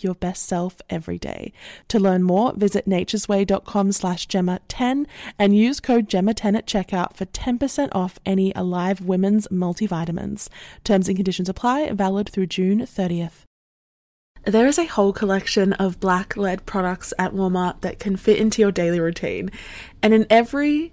like your best self every day. To learn more, visit naturesway.com slash Gemma10 and use code Gemma10 at checkout for 10% off any Alive Women's multivitamins. Terms and conditions apply, valid through June 30th. There is a whole collection of black led products at Walmart that can fit into your daily routine. And in every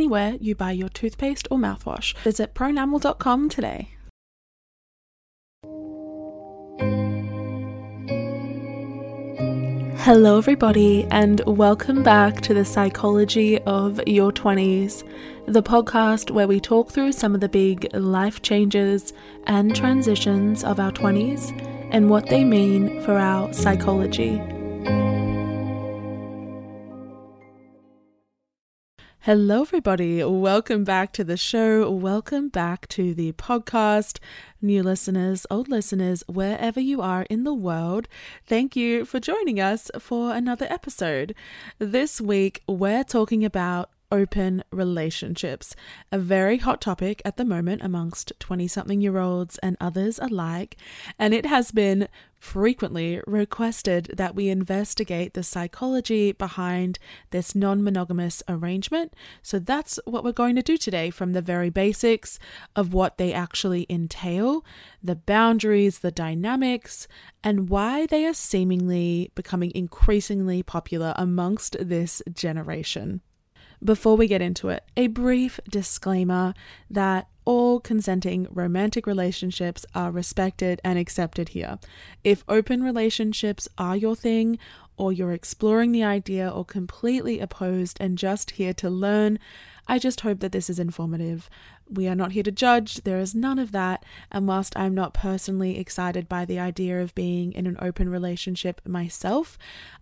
anywhere you buy your toothpaste or mouthwash. Visit pronamel.com today. Hello, everybody, and welcome back to the Psychology of Your 20s, the podcast where we talk through some of the big life changes and transitions of our 20s and what they mean for our psychology. Hello, everybody. Welcome back to the show. Welcome back to the podcast. New listeners, old listeners, wherever you are in the world, thank you for joining us for another episode. This week, we're talking about open relationships, a very hot topic at the moment amongst 20 something year olds and others alike. And it has been frequently requested that we investigate the psychology behind this non monogamous arrangement. So that's what we're going to do today from the very basics of what they actually entail, the boundaries, the dynamics, and why they are seemingly becoming increasingly popular amongst this generation. Before we get into it, a brief disclaimer that all consenting romantic relationships are respected and accepted here. If open relationships are your thing, or you're exploring the idea or completely opposed and just here to learn, I just hope that this is informative. We are not here to judge, there is none of that. And whilst I'm not personally excited by the idea of being in an open relationship myself,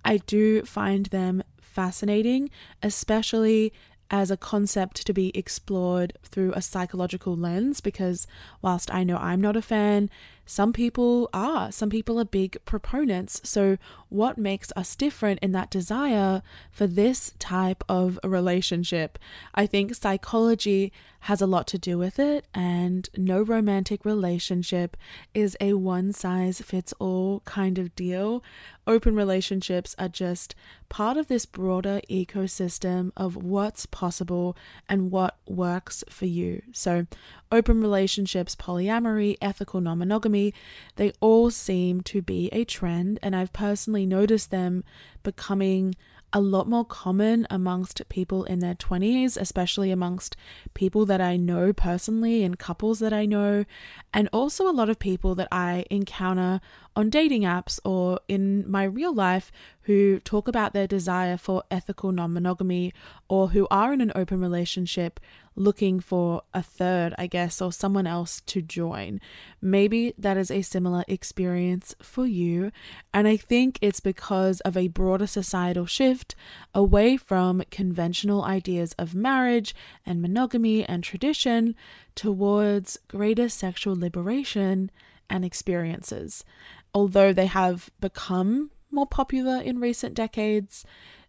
I do find them fascinating, especially as a concept to be explored through a psychological lens because whilst I know I'm not a fan, some people are. Some people are big proponents. So, what makes us different in that desire for this type of relationship? I think psychology has a lot to do with it, and no romantic relationship is a one size fits all kind of deal. Open relationships are just part of this broader ecosystem of what's possible and what works for you. So, open relationships, polyamory, ethical non monogamy, they all seem to be a trend, and I've personally noticed them becoming a lot more common amongst people in their 20s, especially amongst people that I know personally and couples that I know, and also a lot of people that I encounter on dating apps or in my real life who talk about their desire for ethical non monogamy or who are in an open relationship looking for a third, I guess, or someone else to join. Maybe that is a similar experience for you. And I think it's because of a broader societal shift away from conventional ideas of marriage and monogamy and tradition towards greater sexual liberation and experiences. Although they have become more popular in recent decades,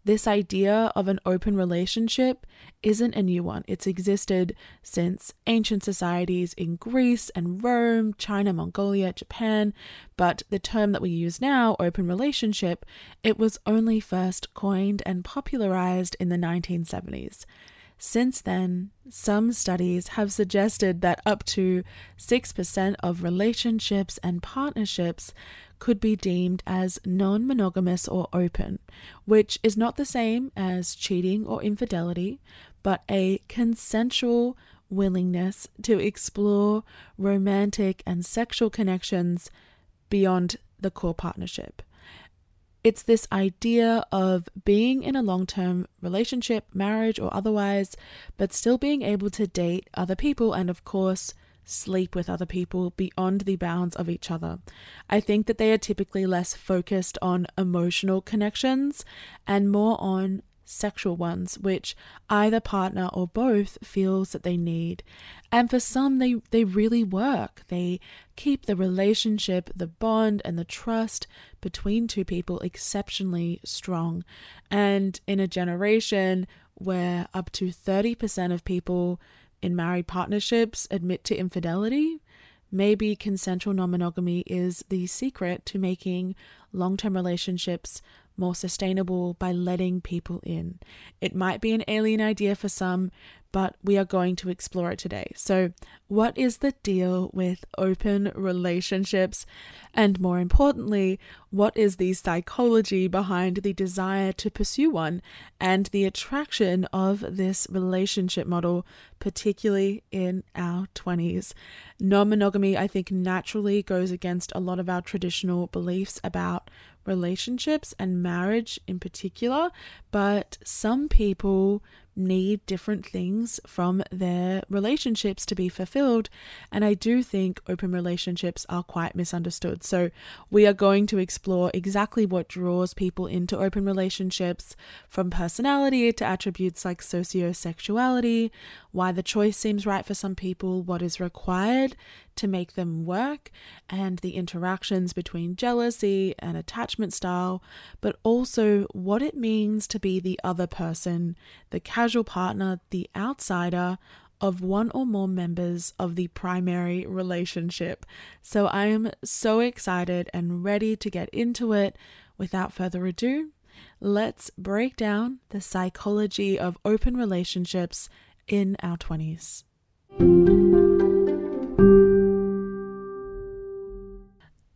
this idea of an open relationship isn't a new one. It's existed since ancient societies in Greece and Rome, China, Mongolia, Japan, but the term that we use now, open relationship, it was only first coined and popularized in the 1970s. Since then, some studies have suggested that up to 6% of relationships and partnerships could be deemed as non monogamous or open, which is not the same as cheating or infidelity, but a consensual willingness to explore romantic and sexual connections beyond the core partnership. It's this idea of being in a long term relationship, marriage, or otherwise, but still being able to date other people and, of course, sleep with other people beyond the bounds of each other. I think that they are typically less focused on emotional connections and more on sexual ones, which either partner or both feels that they need. And for some, they, they really work. They keep the relationship, the bond, and the trust between two people exceptionally strong. And in a generation where up to 30% of people in married partnerships admit to infidelity, maybe consensual non monogamy is the secret to making long term relationships more sustainable by letting people in. It might be an alien idea for some, but we are going to explore it today. So, what is the deal with open relationships? And more importantly, what is the psychology behind the desire to pursue one and the attraction of this relationship model, particularly in our 20s? Non monogamy, I think, naturally goes against a lot of our traditional beliefs about relationships and marriage in particular, but some people need different things from their relationships to be fulfilled. And I do think open relationships are quite misunderstood. So, we are going to explore exactly what draws people into open relationships from personality to attributes like sociosexuality, why the choice seems right for some people, what is required to make them work, and the interactions between jealousy and attachment style, but also what it means to be the other person, the casual partner, the outsider of one or more members of the primary relationship. So I am so excited and ready to get into it. Without further ado, let's break down the psychology of open relationships in our 20s.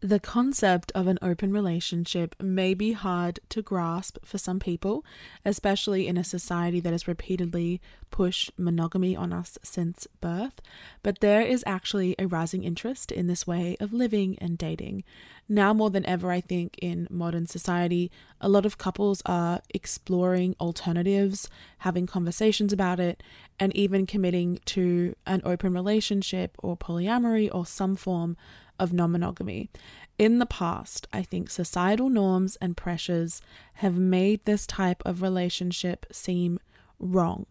The concept of an open relationship may be hard to grasp for some people, especially in a society that has repeatedly pushed monogamy on us since birth, but there is actually a rising interest in this way of living and dating. Now, more than ever, I think in modern society, a lot of couples are exploring alternatives, having conversations about it, and even committing to an open relationship or polyamory or some form of non monogamy. In the past, I think societal norms and pressures have made this type of relationship seem wrong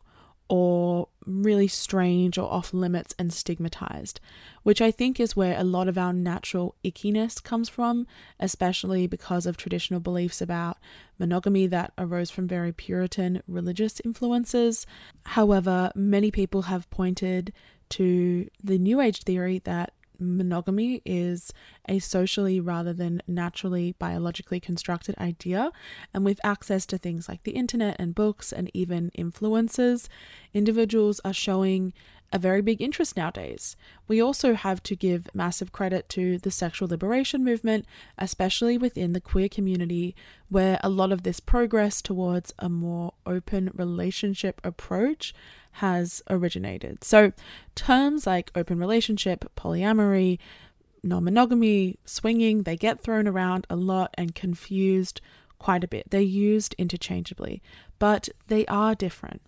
or really strange or off limits and stigmatized, which I think is where a lot of our natural ickiness comes from, especially because of traditional beliefs about monogamy that arose from very Puritan religious influences. However, many people have pointed to the New Age theory that monogamy is a socially rather than naturally biologically constructed idea. And with access to things like the internet and books and even influencers, individuals are showing a very big interest nowadays. We also have to give massive credit to the sexual liberation movement, especially within the queer community, where a lot of this progress towards a more open relationship approach has originated. So, terms like open relationship, polyamory, non monogamy, swinging, they get thrown around a lot and confused quite a bit. They're used interchangeably, but they are different.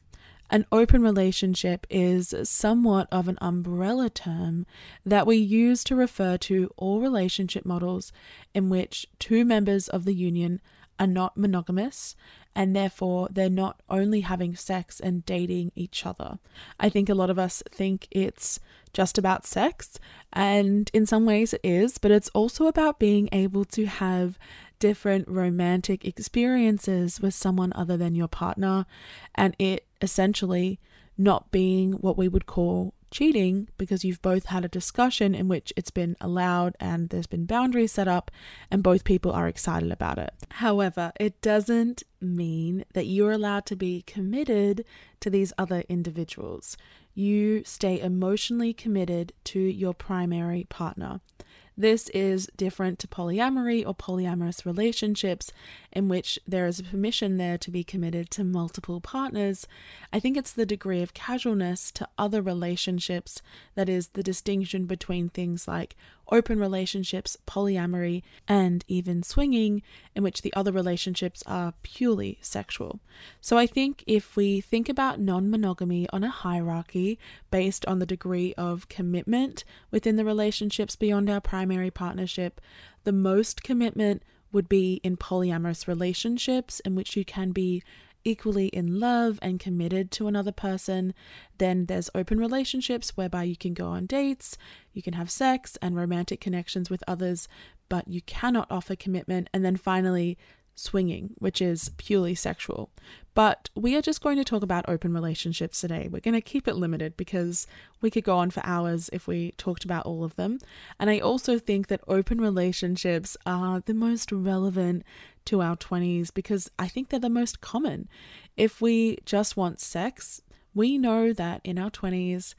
An open relationship is somewhat of an umbrella term that we use to refer to all relationship models in which two members of the union are not monogamous and therefore they're not only having sex and dating each other. I think a lot of us think it's just about sex, and in some ways it is, but it's also about being able to have different romantic experiences with someone other than your partner, and it essentially not being what we would call cheating because you've both had a discussion in which it's been allowed and there's been boundaries set up and both people are excited about it. However, it doesn't mean that you're allowed to be committed to these other individuals. You stay emotionally committed to your primary partner. This is different to polyamory or polyamorous relationships, in which there is a permission there to be committed to multiple partners. I think it's the degree of casualness to other relationships that is the distinction between things like open relationships, polyamory, and even swinging, in which the other relationships are purely sexual. So I think if we think about non monogamy on a hierarchy based on the degree of commitment within the relationships beyond our primary partnership, the most commitment would be in polyamorous relationships in which you can be equally in love and committed to another person. Then there's open relationships whereby you can go on dates, you can have sex and romantic connections with others, but you cannot offer commitment. And then finally, swinging, which is purely sexual. But we are just going to talk about open relationships today. We're going to keep it limited because we could go on for hours if we talked about all of them. And I also think that open relationships are the most relevant to our 20s because I think they're the most common. If we just want sex, we know that in our 20s,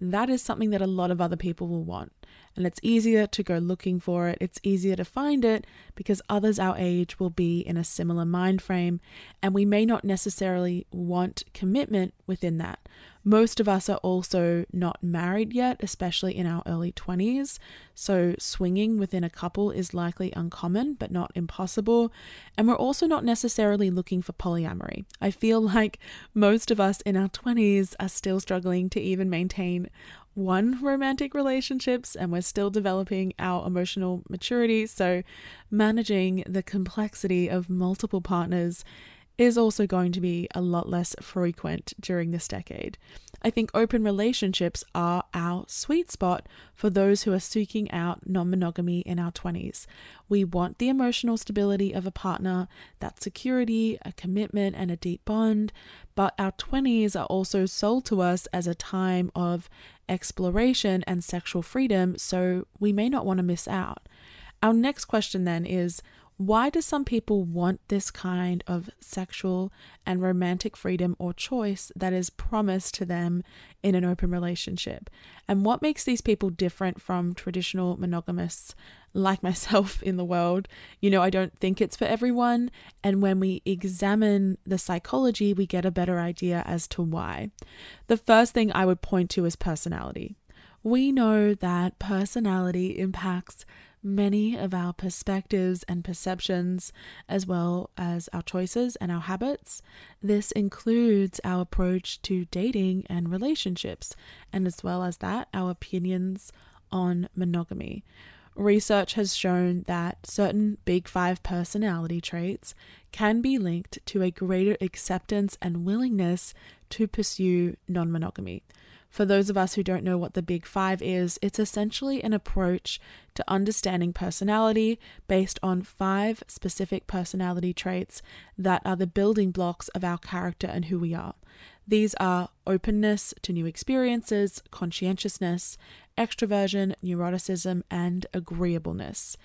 that is something that a lot of other people will want and it's easier to go looking for it. It's easier to find it because others our age will be in a similar mind frame, and we may not necessarily want commitment within that. Most of us are also not married yet, especially in our early 20s, so swinging within a couple is likely uncommon but not impossible. And we're also not necessarily looking for polyamory. I feel like most of us in our 20s are still struggling to even maintain one romantic relationships and we're still developing our emotional maturity. So, managing the complexity of multiple partners is also going to be a lot less frequent during this decade. I think open relationships are our sweet spot for those who are seeking out non monogamy in our 20s. We want the emotional stability of a partner, that security, a commitment, and a deep bond, but our 20s are also sold to us as a time of exploration and sexual freedom, so we may not want to miss out. Our next question then is why do some people want this kind of sexual and romantic freedom or choice that is promised to them in an open relationship? And what makes these people different from traditional monogamists like myself in the world? You know, I don't think it's for everyone. And when we examine the psychology, we get a better idea as to why. The first thing I would point to is personality. We know that personality impacts many of our perspectives and perceptions, as well as our choices and our habits. This includes our approach to dating and relationships, and as well as that, our opinions on monogamy. Research has shown that certain big five personality traits can be linked to a greater acceptance and willingness to pursue non monogamy. For those of us who don't know what the Big Five is, it's essentially an approach to understanding personality based on five specific personality traits that are the building blocks of our character and who we are. These are openness to new experiences, conscientiousness, extroversion, neuroticism, and agreeableness.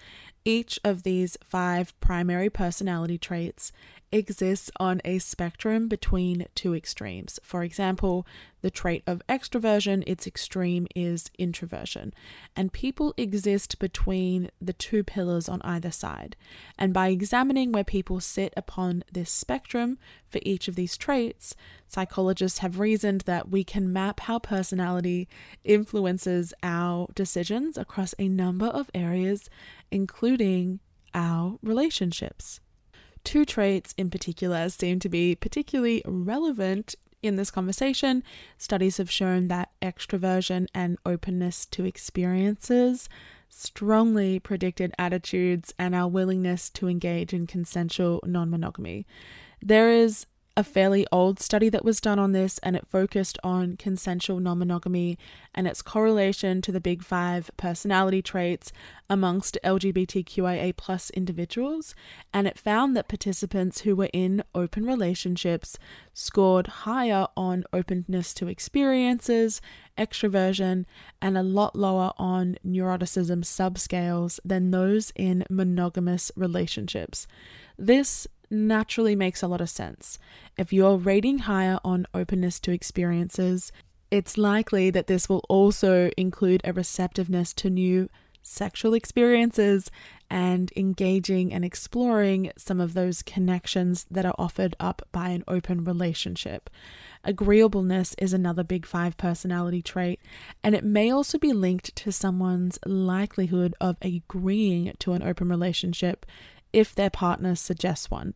Each of these five primary personality traits exists on a spectrum between two extremes. For example, the trait of extroversion, its extreme is introversion. And people exist between the two pillars on either side. And by examining where people sit upon this spectrum for each of these traits, psychologists have reasoned that we can map how personality influences our decisions across a number of areas, including our relationships. Two traits in particular seem to be particularly relevant in this conversation. Studies have shown that extroversion and openness to experiences strongly predicted attitudes and our willingness to engage in consensual non monogamy. There is a fairly old study that was done on this, and it focused on consensual non monogamy and its correlation to the big five personality traits amongst LGBTQIA plus individuals. And it found that participants who were in open relationships scored higher on openness to experiences, extroversion, and a lot lower on neuroticism subscales than those in monogamous relationships. This naturally makes a lot of sense. If you're rating higher on openness to experiences, it's likely that this will also include a receptiveness to new sexual experiences and engaging and exploring some of those connections that are offered up by an open relationship. Agreeableness is another big five personality trait, and it may also be linked to someone's likelihood of agreeing to an open relationship if their partner suggests one.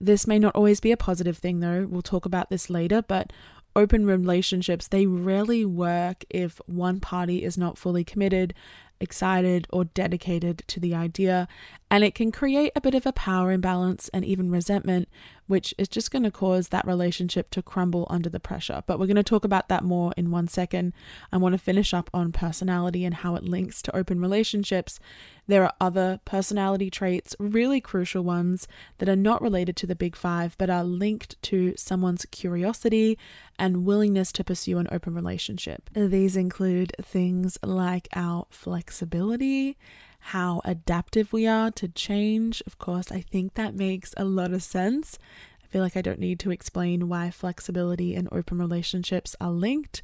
This may not always be a positive thing, though. We'll talk about this later, but open relationships, they rarely work if one party is not fully committed, excited, or dedicated to the idea. And it can create a bit of a power imbalance and even resentment, which is just going to cause that relationship to crumble under the pressure. But we're going to talk about that more in one second. I want to finish up on personality and how it links to open relationships. There are other personality traits, really crucial ones, that are not related to the big five, but are linked to someone's curiosity and willingness to pursue an open relationship. These include things like our flexibility how adaptive we are to change. Of course, I think that makes a lot of sense. I feel like I don't need to explain why flexibility and open relationships are linked.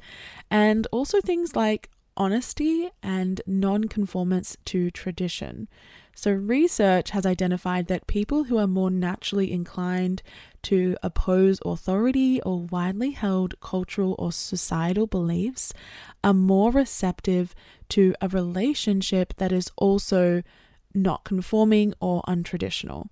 And also things like honesty and non-conformance to tradition. So, research has identified that people who are more naturally inclined to oppose authority or widely held cultural or societal beliefs are more receptive to a relationship that is also not conforming or untraditional.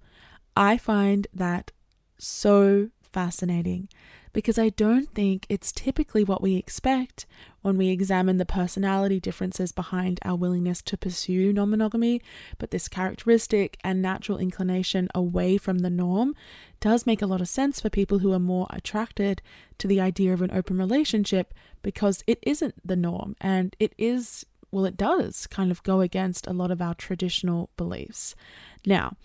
I find that so fascinating because I don't think it's typically what we expect when we examine the personality differences behind our willingness to pursue non monogamy. But this characteristic and natural inclination away from the norm does make a lot of sense for people who are more attracted to the idea of an open relationship because it isn't the norm and it is well, it does kind of go against a lot of our traditional beliefs. Now,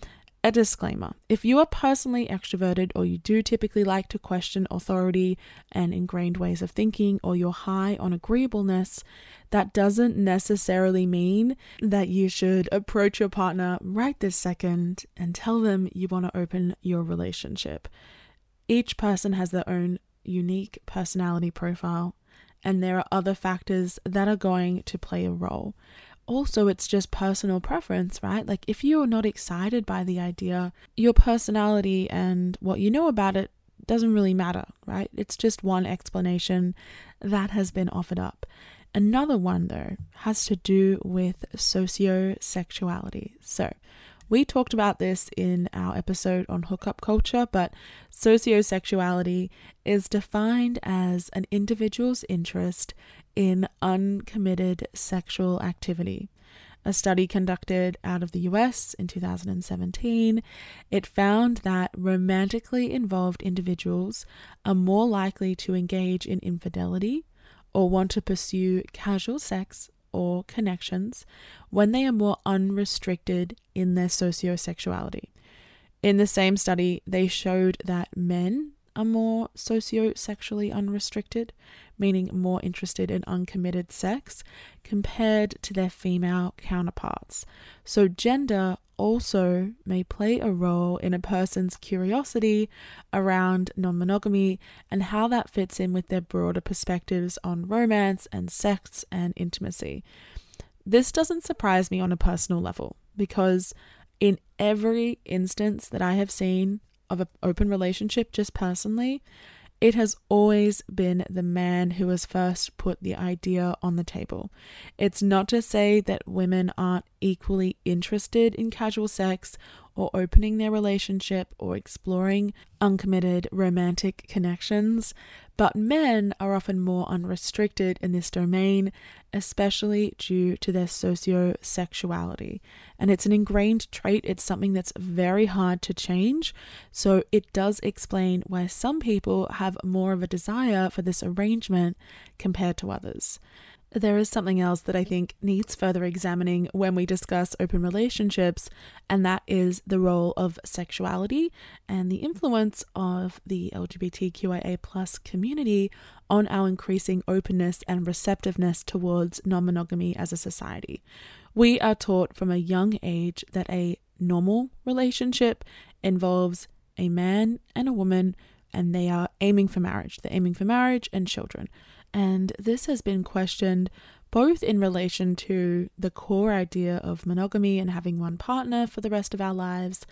a disclaimer if you are personally extroverted or you do typically like to question authority and ingrained ways of thinking, or you're high on agreeableness, that doesn't necessarily mean that you should approach your partner right this second and tell them you want to open your relationship. Each person has their own unique personality profile, and there are other factors that are going to play a role also it's just personal preference, right? Like if you're not excited by the idea, your personality and what you know about it doesn't really matter, right? It's just one explanation that has been offered up. Another one, though, has to do with sociosexuality. So, we talked about this in our episode on hookup culture, but sociosexuality is defined as an individual's interest in uncommitted sexual activity. A study conducted out of the US in 2017, it found that romantically involved individuals are more likely to engage in infidelity or want to pursue casual sex or connections when they are more unrestricted in their sociosexuality. In the same study, they showed that men are more sociosexually unrestricted, meaning more interested in uncommitted sex, compared to their female counterparts. So, gender also may play a role in a person's curiosity around non monogamy and how that fits in with their broader perspectives on romance and sex and intimacy. This doesn't surprise me on a personal level because in every instance that I have seen of an open relationship, just personally, it has always been the man who has first put the idea on the table. It's not to say that women aren't equally interested in casual sex or opening their relationship or exploring uncommitted romantic connections, but men are often more unrestricted in this domain, especially due to their sociosexuality. And it's an ingrained trait, it's something that's very hard to change. So it does explain why some people have more of a desire for this arrangement compared to others. There is something else that I think needs further examining when we discuss open relationships, and that is the role of sexuality and the influence of the LGBTQIA plus community on our increasing openness and receptiveness towards non monogamy as a society. We are taught from a young age that a normal relationship involves a man and a woman, and they are aiming for marriage. They're aiming for marriage and children. And this has been questioned both in relation to the core idea of monogamy and having one partner for the rest of our lives,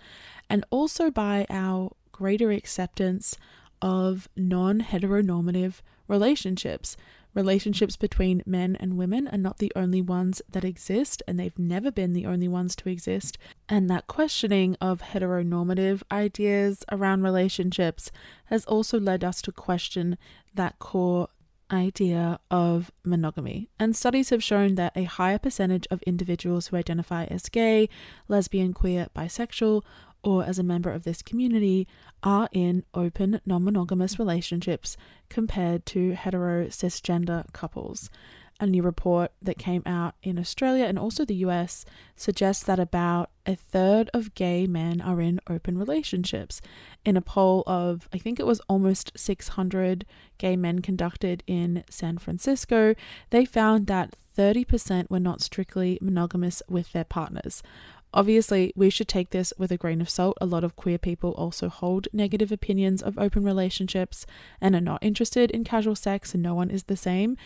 and also by our greater acceptance of non heteronormative relationships. Relationships between men and women are not the only ones that exist, and they've never been the only ones to exist. And that questioning of heteronormative ideas around relationships has also led us to question that core idea of monogamy. And studies have shown that a higher percentage of individuals who identify as gay, lesbian, queer, bisexual, or as a member of this community are in open non monogamous relationships compared to hetero cisgender couples. A new report that came out in Australia and also the US suggests that about a third of gay men are in open relationships. In a poll of, I think it was almost 600 gay men conducted in San Francisco, they found that 30% were not strictly monogamous with their partners. Obviously, we should take this with a grain of salt. A lot of queer people also hold negative opinions of open relationships and are not interested in casual sex, and no one is the same.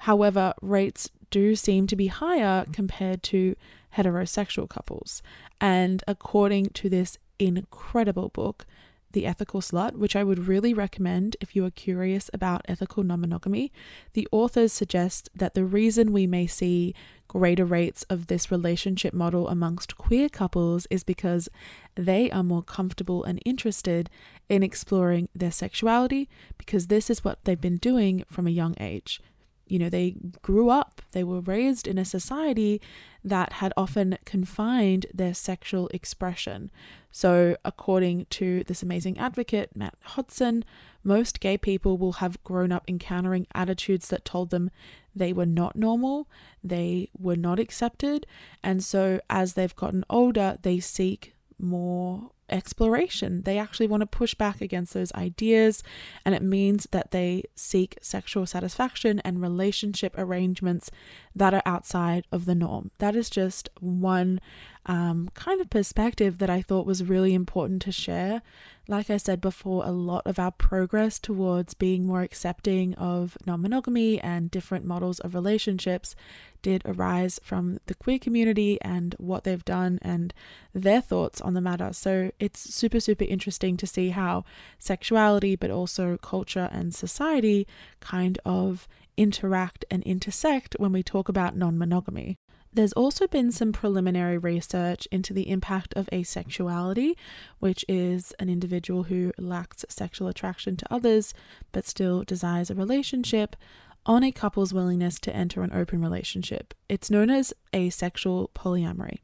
However, rates do seem to be higher compared to heterosexual couples. And according to this incredible book, The Ethical Slut, which I would really recommend if you are curious about ethical non monogamy, the authors suggest that the reason we may see greater rates of this relationship model amongst queer couples is because they are more comfortable and interested in exploring their sexuality because this is what they've been doing from a young age you know, they grew up, they were raised in a society that had often confined their sexual expression. So, according to this amazing advocate, Matt Hodson, most gay people will have grown up encountering attitudes that told them they were not normal, they were not accepted, and so as they've gotten older, they seek more exploration. They actually want to push back against those ideas, and it means that they seek sexual satisfaction and relationship arrangements that are outside of the norm. That is just one um, kind of perspective that I thought was really important to share. Like I said before, a lot of our progress towards being more accepting of non monogamy and different models of relationships did arise from the queer community and what they've done and their thoughts on the matter. So it's super, super interesting to see how sexuality, but also culture and society kind of interact and intersect when we talk about non monogamy. There's also been some preliminary research into the impact of asexuality, which is an individual who lacks sexual attraction to others but still desires a relationship, on a couple's willingness to enter an open relationship. It's known as asexual polyamory.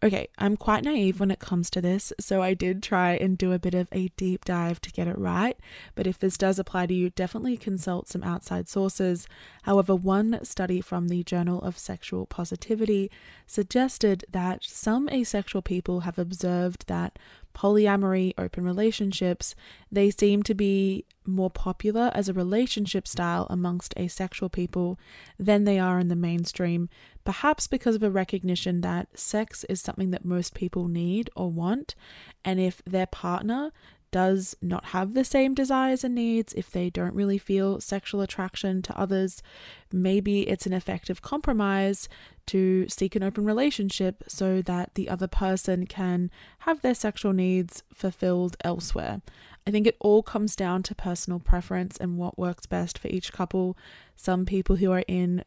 Okay, I'm quite naive when it comes to this, so I did try and do a bit of a deep dive to get it right. But if this does apply to you, definitely consult some outside sources. However, one study from the Journal of Sexual Positivity suggested that some asexual people have observed that polyamory, open relationships, they seem to be more popular as a relationship style amongst asexual people than they are in the mainstream, perhaps because of a recognition that sex is something that most people need or want, and if their partner does not have the same desires and needs, if they don't really feel sexual attraction to others, maybe it's an effective compromise to seek an open relationship so that the other person can have their sexual needs fulfilled elsewhere. I think it all comes down to personal preference and what works best for each couple. Some people who are in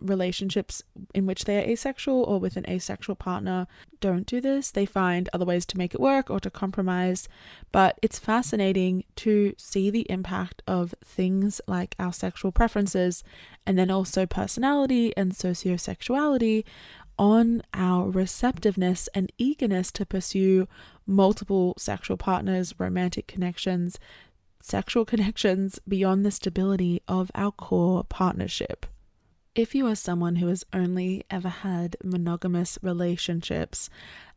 relationships in which they are asexual or with an asexual partner don't do this. They find other ways to make it work or to compromise. But it's fascinating to see the impact of things like our sexual preferences and then also personality and sociosexuality on our receptiveness and eagerness to pursue multiple sexual partners, romantic connections, sexual connections beyond the stability of our core partnership. If you are someone who has only ever had monogamous relationships,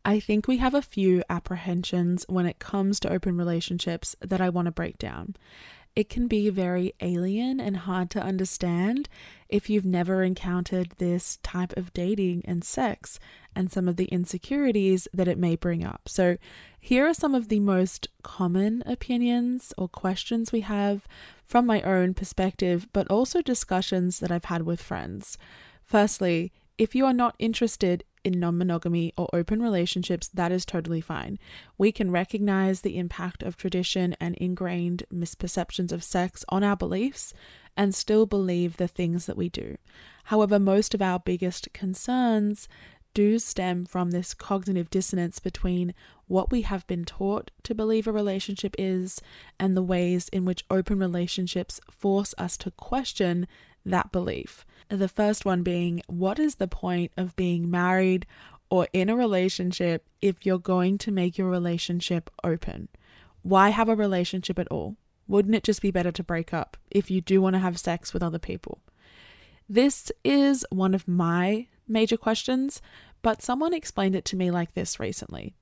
I think we have a few apprehensions when it comes to open relationships that I want to break down. It can be very alien and hard to understand if you've never encountered this type of dating and sex and some of the insecurities that it may bring up. So, here are some of the most common opinions or questions we have from my own perspective, but also discussions that I've had with friends. Firstly, if you are not interested in non monogamy or open relationships, that is totally fine. We can recognize the impact of tradition and ingrained misperceptions of sex on our beliefs and still believe the things that we do. However, most of our biggest concerns do stem from this cognitive dissonance between what we have been taught to believe a relationship is and the ways in which open relationships force us to question that belief. The first one being, what is the point of being married or in a relationship if you're going to make your relationship open? Why have a relationship at all? Wouldn't it just be better to break up if you do want to have sex with other people? This is one of my major questions, but someone explained it to me like this recently.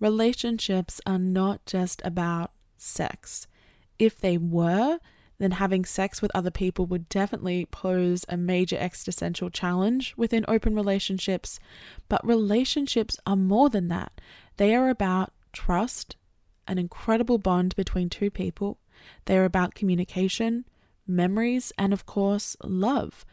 Relationships are not just about sex. If they were, then having sex with other people would definitely pose a major existential challenge within open relationships. But relationships are more than that, they are about trust, an incredible bond between two people, they are about communication, memories, and of course, love.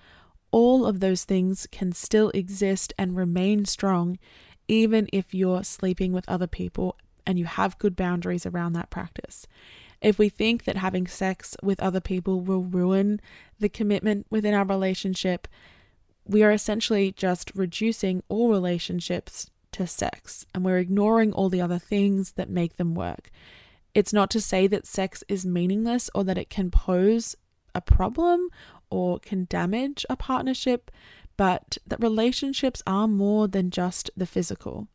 All of those things can still exist and remain strong even if you're sleeping with other people and you have good boundaries around that practice. If we think that having sex with other people will ruin the commitment within our relationship, we are essentially just reducing all relationships to sex and we're ignoring all the other things that make them work. It's not to say that sex is meaningless or that it can pose a problem or can damage a partnership, but that relationships are more than just the physical.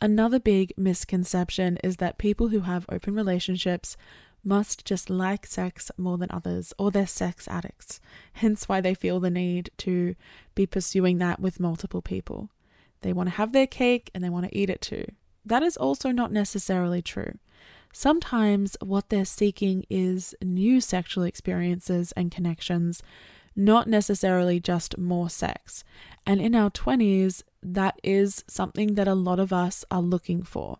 Another big misconception is that people who have open relationships must just like sex more than others, or they're sex addicts, hence why they feel the need to be pursuing that with multiple people. They want to have their cake and they want to eat it too. That is also not necessarily true. Sometimes what they're seeking is new sexual experiences and connections, not necessarily just more sex. And in our 20s, that is something that a lot of us are looking for.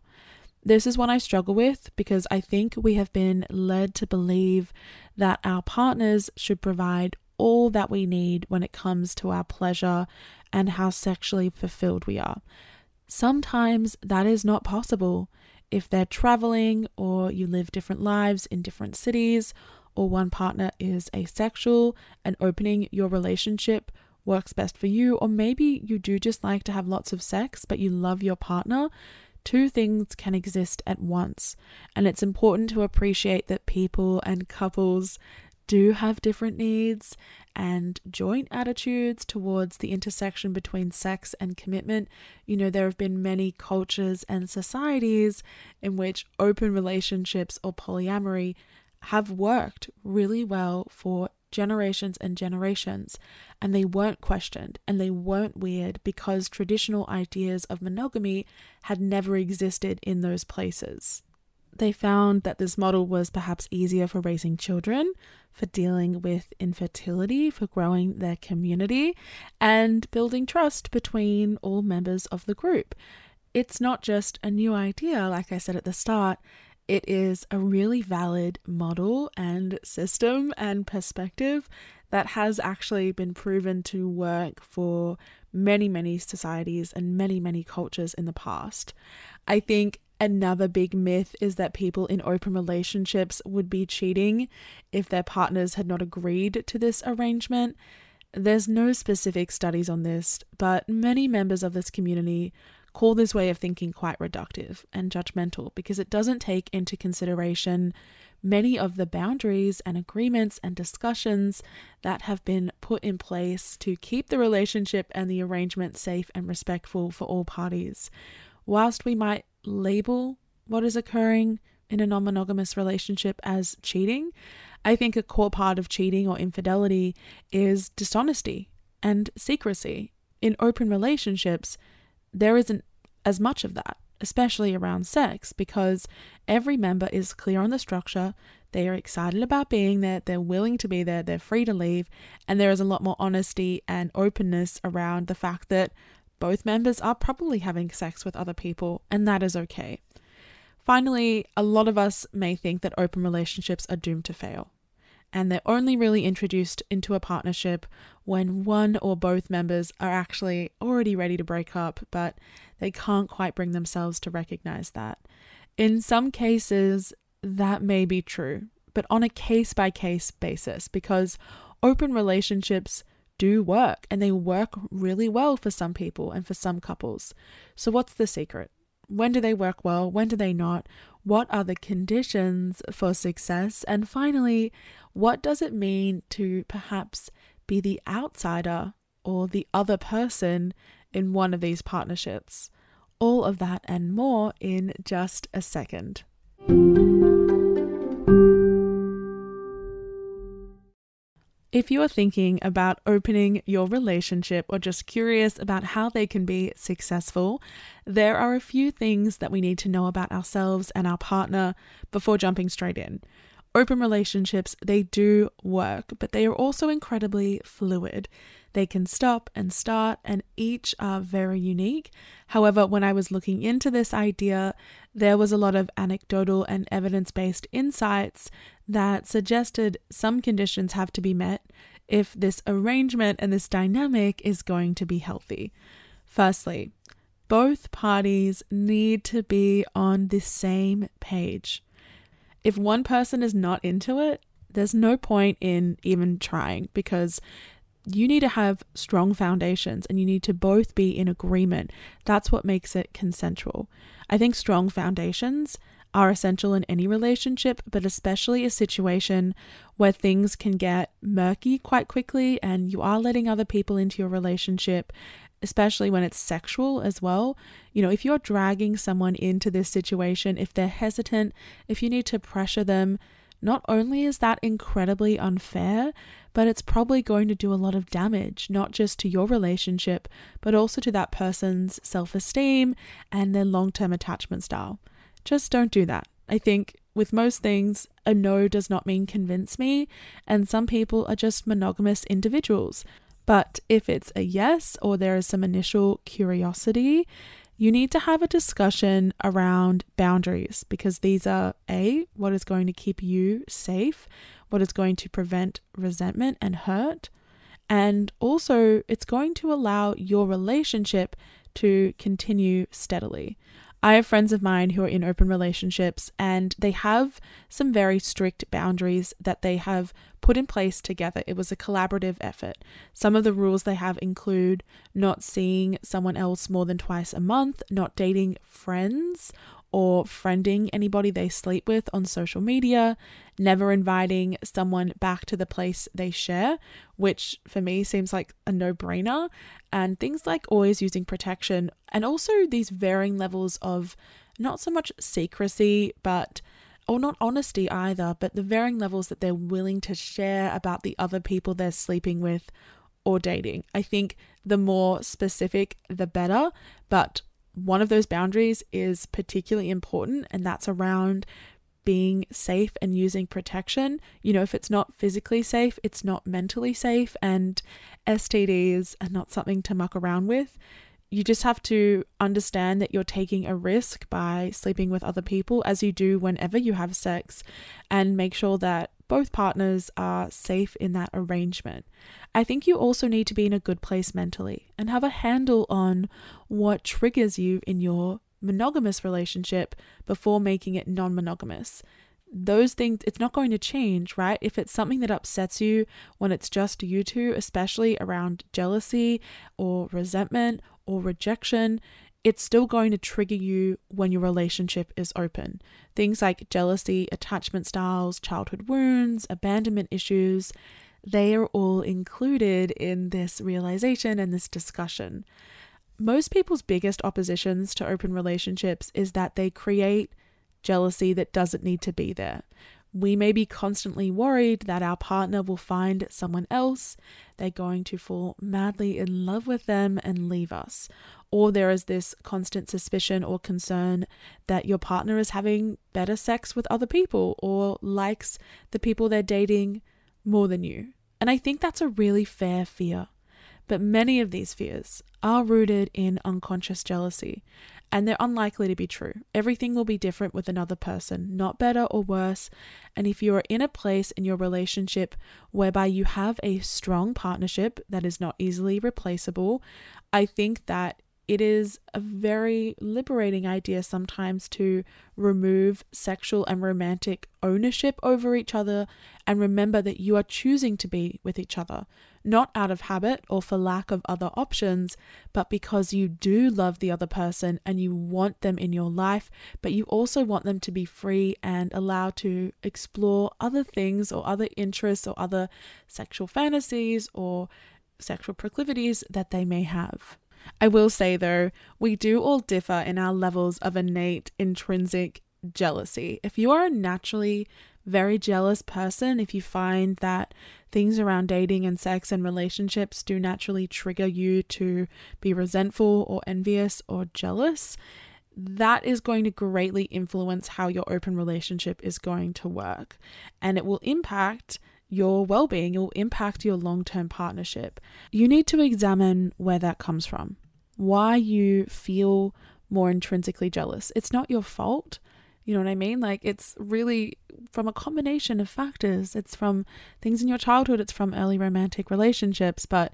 This is one I struggle with because I think we have been led to believe that our partners should provide all that we need when it comes to our pleasure and how sexually fulfilled we are. Sometimes that is not possible if they're traveling or you live different lives in different cities or one partner is asexual and opening your relationship works best for you, or maybe you do just like to have lots of sex but you love your partner, Two things can exist at once, and it's important to appreciate that people and couples do have different needs and joint attitudes towards the intersection between sex and commitment. You know, there have been many cultures and societies in which open relationships or polyamory have worked really well for generations and generations, and they weren't questioned and they weren't weird because traditional ideas of monogamy had never existed in those places. They found that this model was perhaps easier for raising children, for dealing with infertility, for growing their community, and building trust between all members of the group. It's not just a new idea, like I said at the start, it is a really valid model and system and perspective that has actually been proven to work for many, many societies and many, many cultures in the past. I think another big myth is that people in open relationships would be cheating if their partners had not agreed to this arrangement. There's no specific studies on this, but many members of this community call this way of thinking quite reductive and judgmental because it doesn't take into consideration many of the boundaries and agreements and discussions that have been put in place to keep the relationship and the arrangement safe and respectful for all parties. Whilst we might label what is occurring in a non monogamous relationship as cheating, I think a core part of cheating or infidelity is dishonesty and secrecy. In open relationships, there isn't as much of that, especially around sex, because every member is clear on the structure, they are excited about being there, they're willing to be there, they're free to leave, and there is a lot more honesty and openness around the fact that both members are probably having sex with other people, and that is okay. Finally, a lot of us may think that open relationships are doomed to fail and they're only really introduced into a partnership when one or both members are actually already ready to break up, but they can't quite bring themselves to recognize that. In some cases, that may be true, but on a case by case basis, because open relationships do work and they work really well for some people and for some couples. So, what's the secret? When do they work well? When do they not? What are the conditions for success? And finally, what does it mean to perhaps be the outsider or the other person in one of these partnerships? All of that and more in just a second. If you are thinking about opening your relationship or just curious about how they can be successful, there are a few things that we need to know about ourselves and our partner before jumping straight in. Open relationships, they do work, but they are also incredibly fluid. They can stop and start, and each are very unique. However, when I was looking into this idea, there was a lot of anecdotal and evidence based insights that suggested some conditions have to be met if this arrangement and this dynamic is going to be healthy. Firstly, both parties need to be on the same page. If one person is not into it, there's no point in even trying because you need to have strong foundations and you need to both be in agreement. That's what makes it consensual. I think strong foundations are essential in any relationship, but especially a situation where things can get murky quite quickly and you are letting other people into your relationship, especially when it's sexual as well. You know, if you're dragging someone into this situation, if they're hesitant, if you need to pressure them, not only is that incredibly unfair, but it's probably going to do a lot of damage, not just to your relationship, but also to that person's self esteem and their long term attachment style. Just don't do that. I think with most things, a no does not mean convince me, and some people are just monogamous individuals. But if it's a yes or there is some initial curiosity, you need to have a discussion around boundaries because these are A, what is going to keep you safe, what is going to prevent resentment and hurt, and also it's going to allow your relationship to continue steadily. I have friends of mine who are in open relationships and they have some very strict boundaries that they have put in place together. It was a collaborative effort. Some of the rules they have include not seeing someone else more than twice a month, not dating friends or friending anybody they sleep with on social media, never inviting someone back to the place they share, which for me seems like a no brainer, and things like always using protection, and also these varying levels of not so much secrecy, but or not honesty either, but the varying levels that they're willing to share about the other people they're sleeping with or dating. I think the more specific, the better, but one of those boundaries is particularly important, and that's around being safe and using protection. You know, if it's not physically safe, it's not mentally safe, and STDs are not something to muck around with. You just have to understand that you're taking a risk by sleeping with other people as you do whenever you have sex, and make sure that both partners are safe in that arrangement. I think you also need to be in a good place mentally and have a handle on what triggers you in your monogamous relationship before making it non monogamous. Those things, it's not going to change, right? If it's something that upsets you when it's just you two, especially around jealousy or resentment or rejection, it's still going to trigger you when your relationship is open. Things like jealousy, attachment styles, childhood wounds, abandonment issues, they are all included in this realization and this discussion most people's biggest oppositions to open relationships is that they create jealousy that doesn't need to be there. We may be constantly worried that our partner will find someone else, they're going to fall madly in love with them and leave us. Or there is this constant suspicion or concern that your partner is having better sex with other people or likes the people they're dating more than you. And I think that's a really fair fear. But many of these fears are rooted in unconscious jealousy, and they're unlikely to be true. Everything will be different with another person, not better or worse. And if you are in a place in your relationship whereby you have a strong partnership that is not easily replaceable, I think that it is a very liberating idea sometimes to remove sexual and romantic ownership over each other and remember that you are choosing to be with each other, not out of habit or for lack of other options, but because you do love the other person and you want them in your life, but you also want them to be free and allowed to explore other things or other interests or other sexual fantasies or sexual proclivities that they may have. I will say though, we do all differ in our levels of innate intrinsic jealousy. If you are a naturally very jealous person, if you find that things around dating and sex and relationships do naturally trigger you to be resentful or envious or jealous, that is going to greatly influence how your open relationship is going to work. And it will impact your well being, it will impact your long term partnership. You need to examine where that comes from, why you feel more intrinsically jealous. It's not your fault. You know what I mean? Like, it's really from a combination of factors. It's from things in your childhood, it's from early romantic relationships, but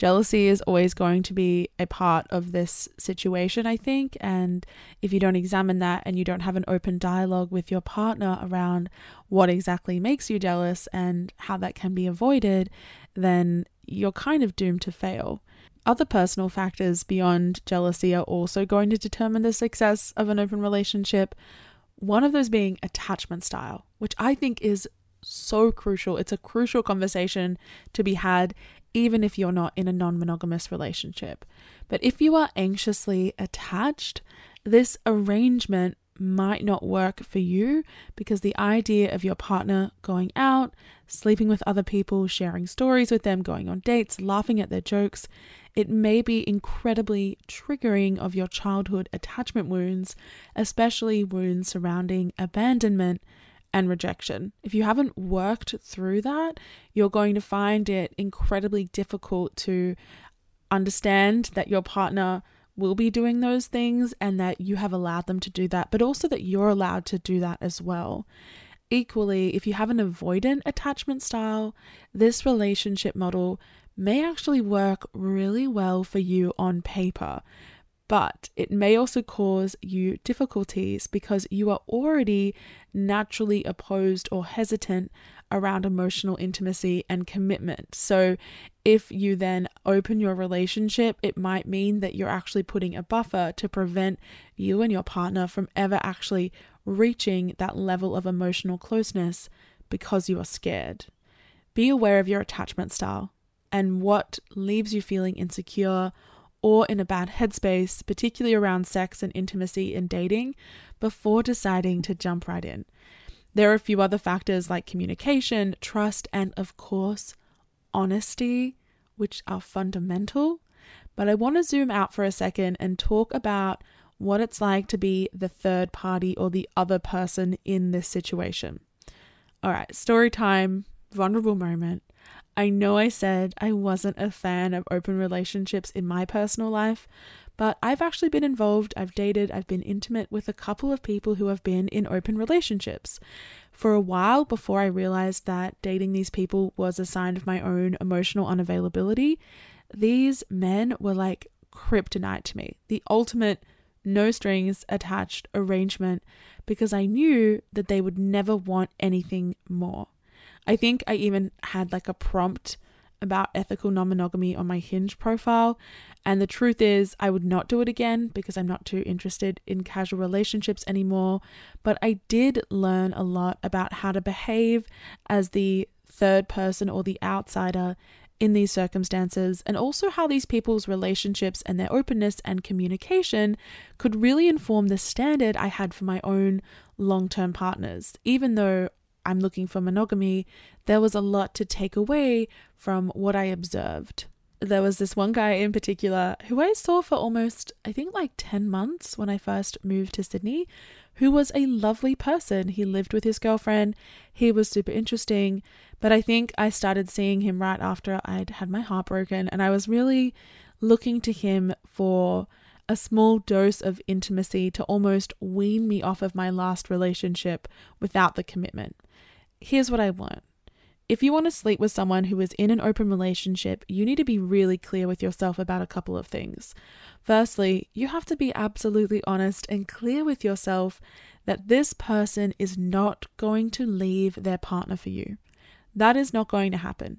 jealousy is always going to be a part of this situation, I think. And if you don't examine that and you don't have an open dialogue with your partner around what exactly makes you jealous and how that can be avoided, then you're kind of doomed to fail. Other personal factors beyond jealousy are also going to determine the success of an open relationship. One of those being attachment style, which I think is so crucial. It's a crucial conversation to be had, even if you're not in a non monogamous relationship. But if you are anxiously attached, this arrangement might not work for you because the idea of your partner going out, sleeping with other people, sharing stories with them, going on dates, laughing at their jokes, it may be incredibly triggering of your childhood attachment wounds, especially wounds surrounding abandonment and rejection. If you haven't worked through that, you're going to find it incredibly difficult to understand that your partner will be doing those things and that you have allowed them to do that, but also that you're allowed to do that as well. Equally, if you have an avoidant attachment style, this relationship model may actually work really well for you on paper, but it may also cause you difficulties because you are already naturally opposed or hesitant around emotional intimacy and commitment. So, if you then open your relationship, it might mean that you're actually putting a buffer to prevent you and your partner from ever actually reaching that level of emotional closeness because you are scared. Be aware of your attachment style and what leaves you feeling insecure or in a bad headspace, particularly around sex and intimacy and dating, before deciding to jump right in. There are a few other factors like communication, trust, and of course, honesty, which are fundamental. But I want to zoom out for a second and talk about what it's like to be the third party or the other person in this situation. All right, story time, vulnerable moment. I know I said I wasn't a fan of open relationships in my personal life, but I've actually been involved, I've dated, I've been intimate with a couple of people who have been in open relationships. For a while before I realized that dating these people was a sign of my own emotional unavailability, these men were like kryptonite to me, the ultimate no strings attached arrangement, because I knew that they would never want anything more. I think I even had like a prompt about ethical non monogamy on my Hinge profile. And the truth is, I would not do it again because I'm not too interested in casual relationships anymore. But I did learn a lot about how to behave as the third person or the outsider in these circumstances, and also how these people's relationships and their openness and communication could really inform the standard I had for my own long term partners. Even though I'm looking for monogamy, there was a lot to take away from what I observed. There was this one guy in particular who I saw for almost, I think, like 10 months when I first moved to Sydney, who was a lovely person. He lived with his girlfriend, he was super interesting, but I think I started seeing him right after I'd had my heart broken, and I was really looking to him for a small dose of intimacy to almost wean me off of my last relationship without the commitment. Here's what I learned. If you want to sleep with someone who is in an open relationship, you need to be really clear with yourself about a couple of things. Firstly, you have to be absolutely honest and clear with yourself that this person is not going to leave their partner for you. That is not going to happen.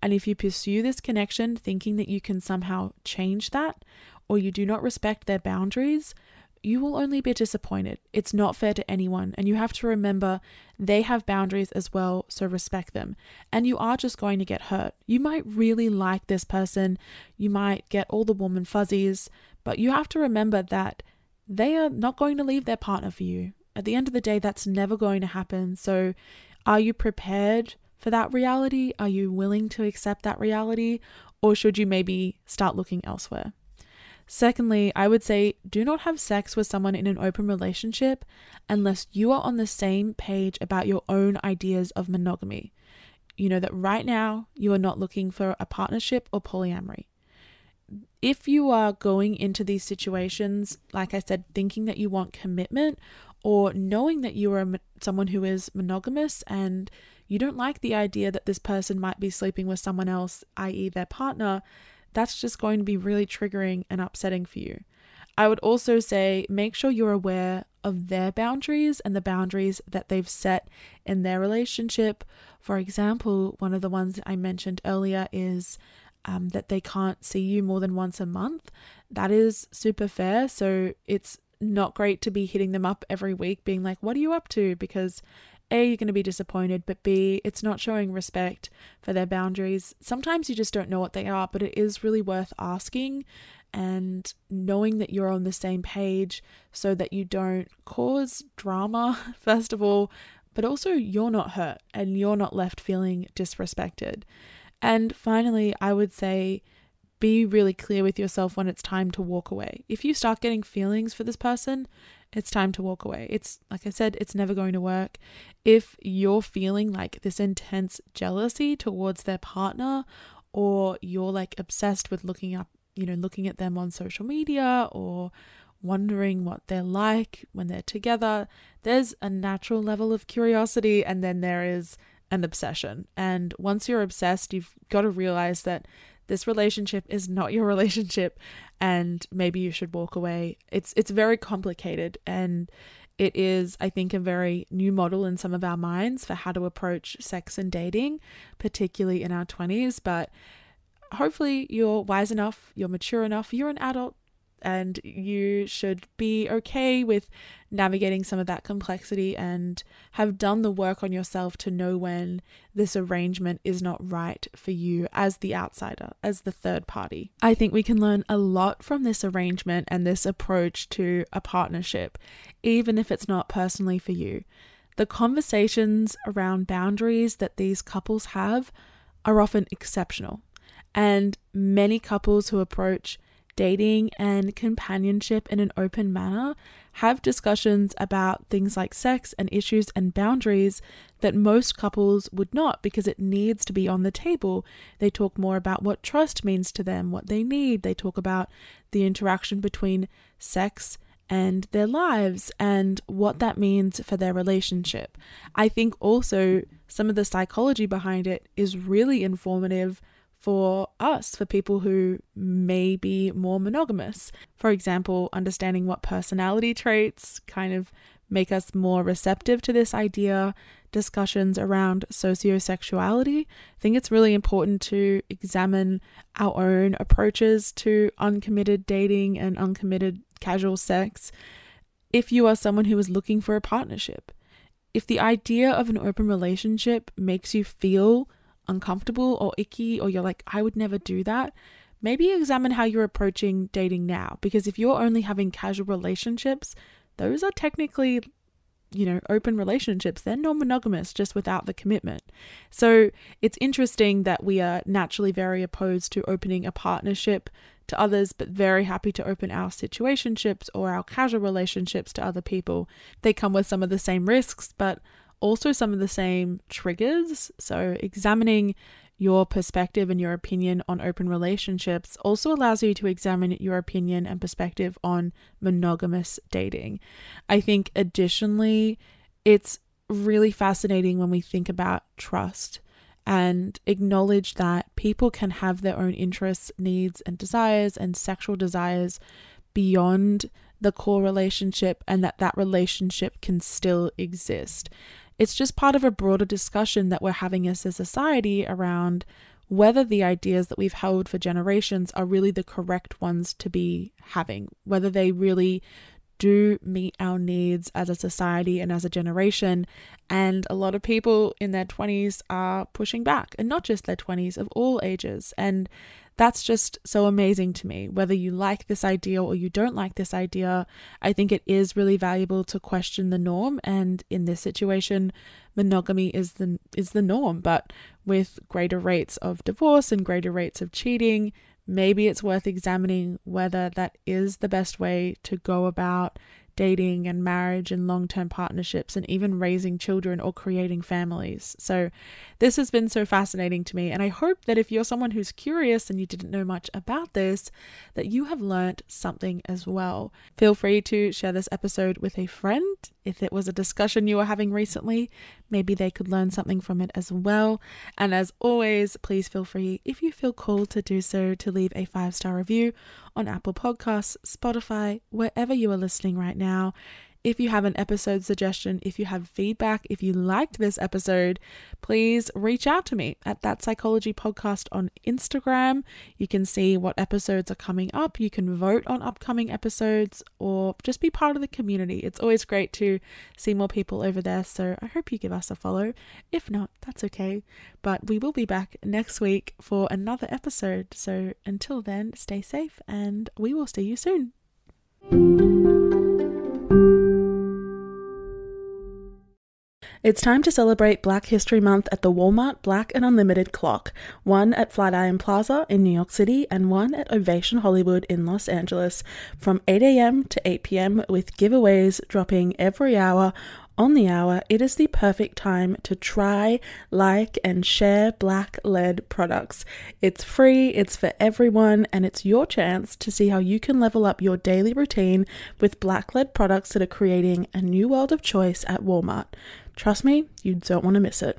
And if you pursue this connection thinking that you can somehow change that, or you do not respect their boundaries, you will only be disappointed. It's not fair to anyone, and you have to remember they have boundaries as well, so respect them. And you are just going to get hurt. You might really like this person, you might get all the warm and fuzzies, but you have to remember that they are not going to leave their partner for you. At the end of the day, that's never going to happen. So, are you prepared for that reality? Are you willing to accept that reality? Or should you maybe start looking elsewhere? Secondly, I would say do not have sex with someone in an open relationship unless you are on the same page about your own ideas of monogamy. You know that right now you are not looking for a partnership or polyamory. If you are going into these situations, like I said, thinking that you want commitment or knowing that you are someone who is monogamous and you don't like the idea that this person might be sleeping with someone else, i.e., their partner, that's just going to be really triggering and upsetting for you. I would also say make sure you're aware of their boundaries and the boundaries that they've set in their relationship. For example, one of the ones I mentioned earlier is um, that they can't see you more than once a month. That is super fair. So it's not great to be hitting them up every week, being like, What are you up to? Because a, you're going to be disappointed, but B, it's not showing respect for their boundaries. Sometimes you just don't know what they are, but it is really worth asking and knowing that you're on the same page so that you don't cause drama, first of all, but also you're not hurt and you're not left feeling disrespected. And finally, I would say be really clear with yourself when it's time to walk away. If you start getting feelings for this person, it's time to walk away. It's like I said, it's never going to work. If you're feeling like this intense jealousy towards their partner, or you're like obsessed with looking up, you know, looking at them on social media or wondering what they're like when they're together, there's a natural level of curiosity, and then there is an obsession. And once you're obsessed, you've got to realize that this relationship is not your relationship and maybe you should walk away. It's it's very complicated and it is I think a very new model in some of our minds for how to approach sex and dating, particularly in our 20s, but hopefully you're wise enough, you're mature enough, you're an adult and you should be okay with navigating some of that complexity and have done the work on yourself to know when this arrangement is not right for you as the outsider, as the third party. I think we can learn a lot from this arrangement and this approach to a partnership, even if it's not personally for you. The conversations around boundaries that these couples have are often exceptional, and many couples who approach dating and companionship in an open manner, have discussions about things like sex and issues and boundaries that most couples would not because it needs to be on the table. They talk more about what trust means to them, what they need. They talk about the interaction between sex and their lives and what that means for their relationship. I think also some of the psychology behind it is really informative for us, for people who may be more monogamous. For example, understanding what personality traits kind of make us more receptive to this idea, discussions around sociosexuality. I think it's really important to examine our own approaches to uncommitted dating and uncommitted casual sex. If you are someone who is looking for a partnership, if the idea of an open relationship makes you feel uncomfortable or icky, or you're like, I would never do that, maybe examine how you're approaching dating now. Because if you're only having casual relationships, those are technically, you know, open relationships. They're non monogamous, just without the commitment. So it's interesting that we are naturally very opposed to opening a partnership to others, but very happy to open our situationships or our casual relationships to other people. They come with some of the same risks, but also some of the same triggers. So, examining your perspective and your opinion on open relationships also allows you to examine your opinion and perspective on monogamous dating. I think, additionally, it's really fascinating when we think about trust and acknowledge that people can have their own interests, needs, and desires and sexual desires beyond the core relationship and that that relationship can still exist. It's just part of a broader discussion that we're having as a society around whether the ideas that we've held for generations are really the correct ones to be having, whether they really do meet our needs as a society and as a generation. And a lot of people in their 20s are pushing back, and not just their 20s, of all ages. And that's just so amazing to me. Whether you like this idea or you don't like this idea, I think it is really valuable to question the norm. And in this situation, monogamy is the is the norm. But with greater rates of divorce and greater rates of cheating, maybe it's worth examining whether that is the best way to go about dating and marriage and long term partnerships and even raising children or creating families. So, this has been so fascinating to me. And I hope that if you're someone who's curious and you didn't know much about this, that you have learned something as well. Feel free to share this episode with a friend. If it was a discussion you were having recently, maybe they could learn something from it as well. And as always, please feel free, if you feel called to do so, to leave a five star review on Apple Podcasts, Spotify, wherever you are listening right now. If you have an episode suggestion, if you have feedback, if you liked this episode, please reach out to me at That Psychology Podcast on Instagram. You can see what episodes are coming up. You can vote on upcoming episodes or just be part of the community. It's always great to see more people over there. So I hope you give us a follow. If not, that's okay. But we will be back next week for another episode. So until then, stay safe and we will see you soon. It's time to celebrate Black History Month at the Walmart Black and Unlimited Clock, one at Flatiron Plaza in New York City and one at Ovation Hollywood in Los Angeles, from 8 a.m. to 8 p.m. with giveaways dropping every hour on the hour, it is the perfect time to try, like, and share black led products. It's free, it's for everyone, and it's your chance to see how you can level up your daily routine with black led products that are creating a new world of choice at Walmart. Trust me, you don't want to miss it.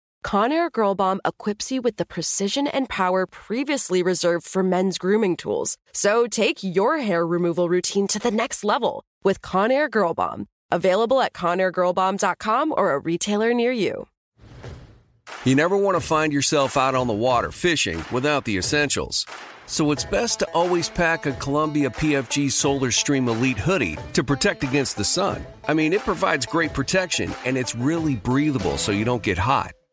Conair Girl Bomb equips you with the precision and power previously reserved for men's grooming tools. So take your hair removal routine to the next level with Conair Girl Bomb. Available at ConairGirlBomb.com or a retailer near you. You never want to find yourself out on the water fishing without the essentials. So it's best to always pack a Columbia PFG Solar Stream Elite hoodie to protect against the sun. I mean, it provides great protection and it's really breathable so you don't get hot.